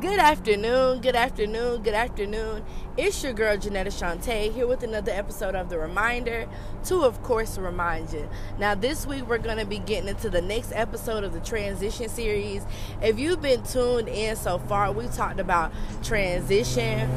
Good afternoon, good afternoon, good afternoon. It's your girl Janetta Shantae here with another episode of The Reminder to, of course, remind you. Now, this week we're going to be getting into the next episode of the Transition series. If you've been tuned in so far, we talked about transition,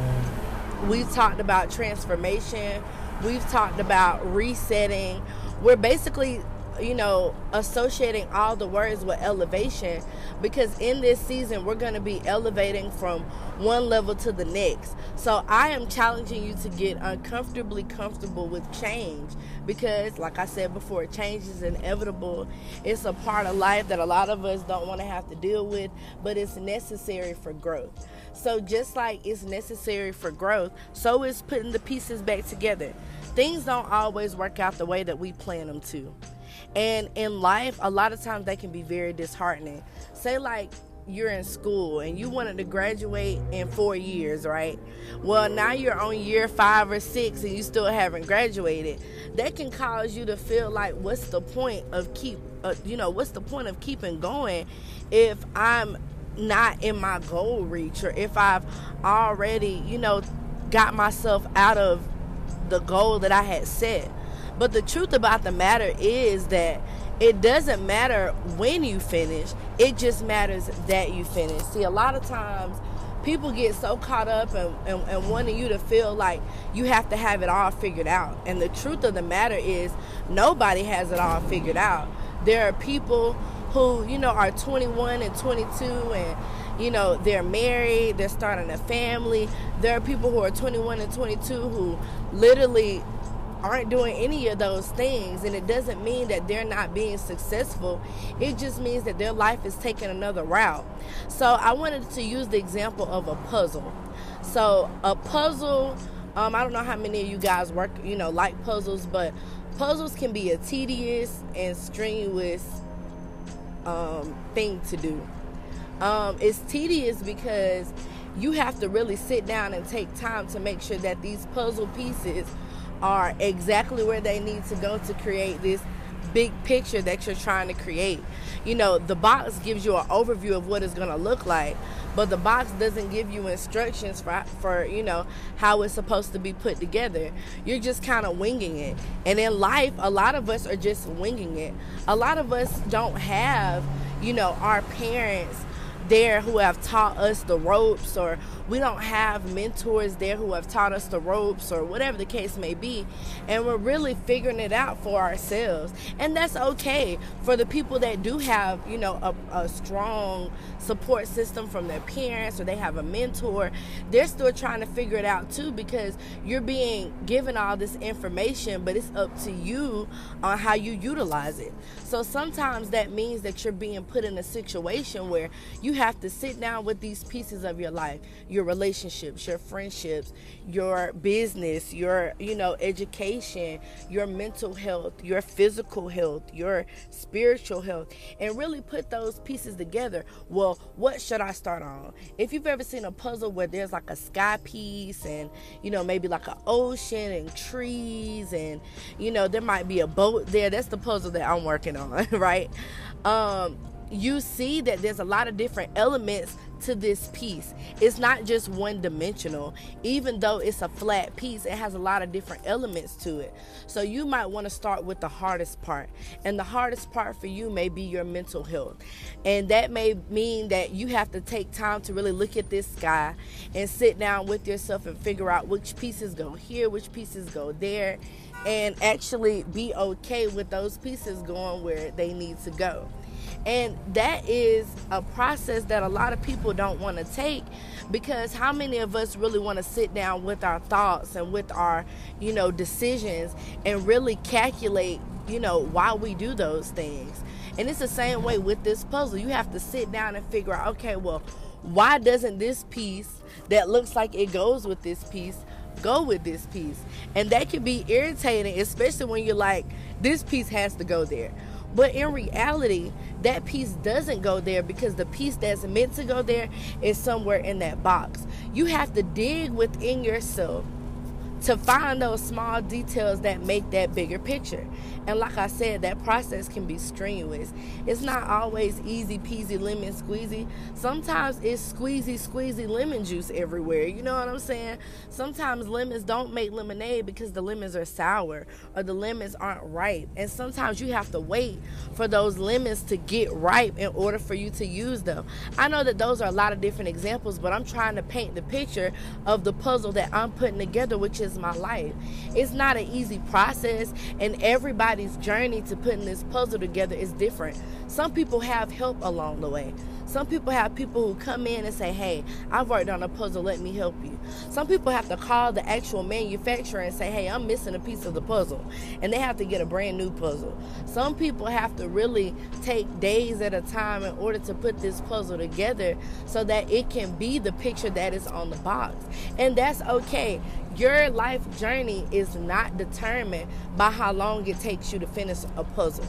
we've talked about transformation, we've talked about resetting. We're basically you know, associating all the words with elevation because in this season we're going to be elevating from one level to the next. So I am challenging you to get uncomfortably comfortable with change because, like I said before, change is inevitable. It's a part of life that a lot of us don't want to have to deal with, but it's necessary for growth. So, just like it's necessary for growth, so is putting the pieces back together. Things don't always work out the way that we plan them to. And in life, a lot of times they can be very disheartening. Say, like, you're in school and you wanted to graduate in four years, right? Well, now you're on year five or six and you still haven't graduated. That can cause you to feel like, what's the point of keep, uh, you know, what's the point of keeping going if I'm not in my goal reach or if I've already, you know, got myself out of the goal that I had set. But the truth about the matter is that it doesn't matter when you finish, it just matters that you finish. See, a lot of times people get so caught up and, and, and, wanting you to feel like you have to have it all figured out. And the truth of the matter is, nobody has it all figured out. There are people who, you know, are 21 and 22 and, you know, they're married, they're starting a family. There are people who are 21 and 22 who literally aren't doing any of those things and it doesn't mean that they're not being successful. It just means that their life is taking another route. So i wanted to use the example of a puzzle. So a puzzle um, i don't know how many of you guys work you know like puzzles but puzzles can be a tedious and strenuous um, thing to do. Um, it's tedious because you have to really sit down and take time to make sure that these puzzle pieces are exactly where they need to go to create this big picture that you're trying to create. You know, the box gives you an overview of what it's going to look like, but the box doesn't give you instructions for for, you know, how it's supposed to be put together. You're just kind of winging it. And in life, a lot of us are just winging it. A lot of us don't have, you know, our parents there who have taught us the ropes or we don't have mentors there who have taught us the ropes or whatever the case may be. And we're really figuring it out for ourselves. And that's okay for the people that do have you know a, a strong support system from their parents or they have a mentor. They're still trying to figure it out too because you're being given all this information but it's up to you on how you utilize it. So sometimes that means that you're being put in a situation where you have to sit down with these pieces of your life your relationships your friendships your business your you know education your mental health your physical health your spiritual health and really put those pieces together. Well what should i start on? If you've ever seen a puzzle where there's like a sky piece and you know maybe like an ocean and trees and you know there might be a boat there that's the puzzle that i'm working on right? Um you see that there's a lot of different elements to this piece. It's not just one dimensional. Even though it's a flat piece, it has a lot of different elements to it. So you might want to start with the hardest part. And the hardest part for you may be your mental health. And that may mean that you have to take time to really look at this sky and sit down with yourself and figure out which pieces go here, which pieces go there, and actually be okay with those pieces going where they need to go. And that is a process that a lot of people don't want to take because how many of us really want to sit down with our thoughts and with our, you know, decisions and really calculate, you know, why we do those things. And it's the same way with this puzzle. You have to sit down and figure out, okay, well, why doesn't this piece that looks like it goes with this piece go with this piece? And that can be irritating, especially when you're like, this piece has to go there. But in reality, that piece doesn't go there because the piece that's meant to go there is somewhere in that box. You have to dig within yourself to find those small details that make that bigger picture. And like I said, that process can be strenuous. It's not always easy peasy lemon squeezy. Sometimes it's squeezy squeezy lemon juice everywhere. You know what I'm saying? Sometimes lemons don't make lemonade because the lemons are sour or the lemons aren't ripe. And sometimes you have to wait for those lemons to get ripe in order for you to use them. I know that those are a lot of different examples, but I'm trying to paint the picture of the puzzle that I'm putting together, which is my life. It's not an easy process, and everybody's journey to putting this puzzle together is different. Some people have help along the way. Some people have people who come in and say, Hey, I've worked on a puzzle, let me help you. Some people have to call the actual manufacturer and say, Hey, I'm missing a piece of the puzzle. And they have to get a brand new puzzle. Some people have to really take days at a time in order to put this puzzle together so that it can be the picture that is on the box. And that's okay. Your life journey is not determined by how long it takes you to finish a puzzle.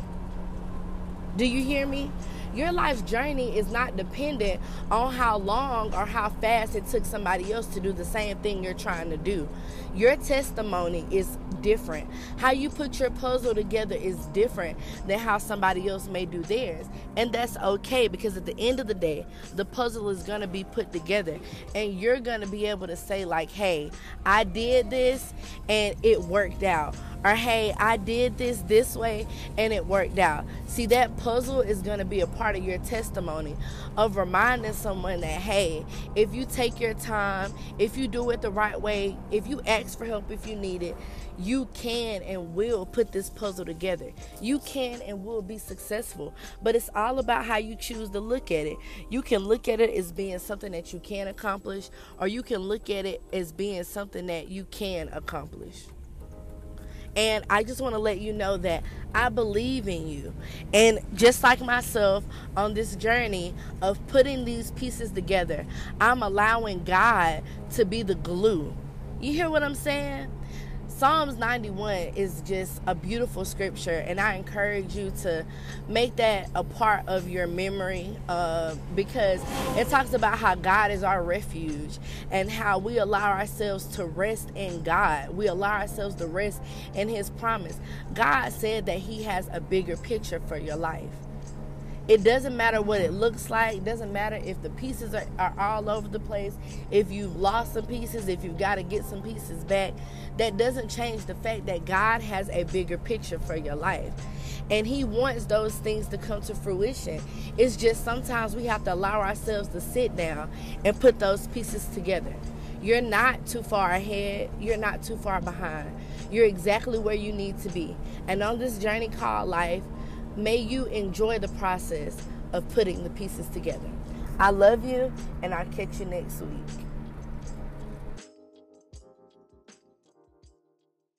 Do you hear me? Your life's journey is not dependent on how long or how fast it took somebody else to do the same thing you're trying to do. Your testimony is different. How you put your puzzle together is different than how somebody else may do theirs. And that's okay because at the end of the day, the puzzle is going to be put together and you're going to be able to say like, "Hey, I did this and it worked out." Or hey, I did this this way and it worked out. See, that puzzle is going to be a part of your testimony of reminding someone that, hey, if you take your time, if you do it the right way, if you ask for help if you need it, you can and will put this puzzle together. You can and will be successful. But it's all about how you choose to look at it. You can look at it as being something that you can accomplish, or you can look at it as being something that you can accomplish. And I just want to let you know that I believe in you. And just like myself on this journey of putting these pieces together, I'm allowing God to be the glue. You hear what I'm saying? Psalms 91 is just a beautiful scripture, and I encourage you to make that a part of your memory uh, because it talks about how God is our refuge and how we allow ourselves to rest in God. We allow ourselves to rest in His promise. God said that He has a bigger picture for your life. It doesn't matter what it looks like. It doesn't matter if the pieces are, are all over the place. If you've lost some pieces, if you've got to get some pieces back, that doesn't change the fact that God has a bigger picture for your life. And He wants those things to come to fruition. It's just sometimes we have to allow ourselves to sit down and put those pieces together. You're not too far ahead, you're not too far behind. You're exactly where you need to be. And on this journey called life, May you enjoy the process of putting the pieces together. I love you, and I'll catch you next week.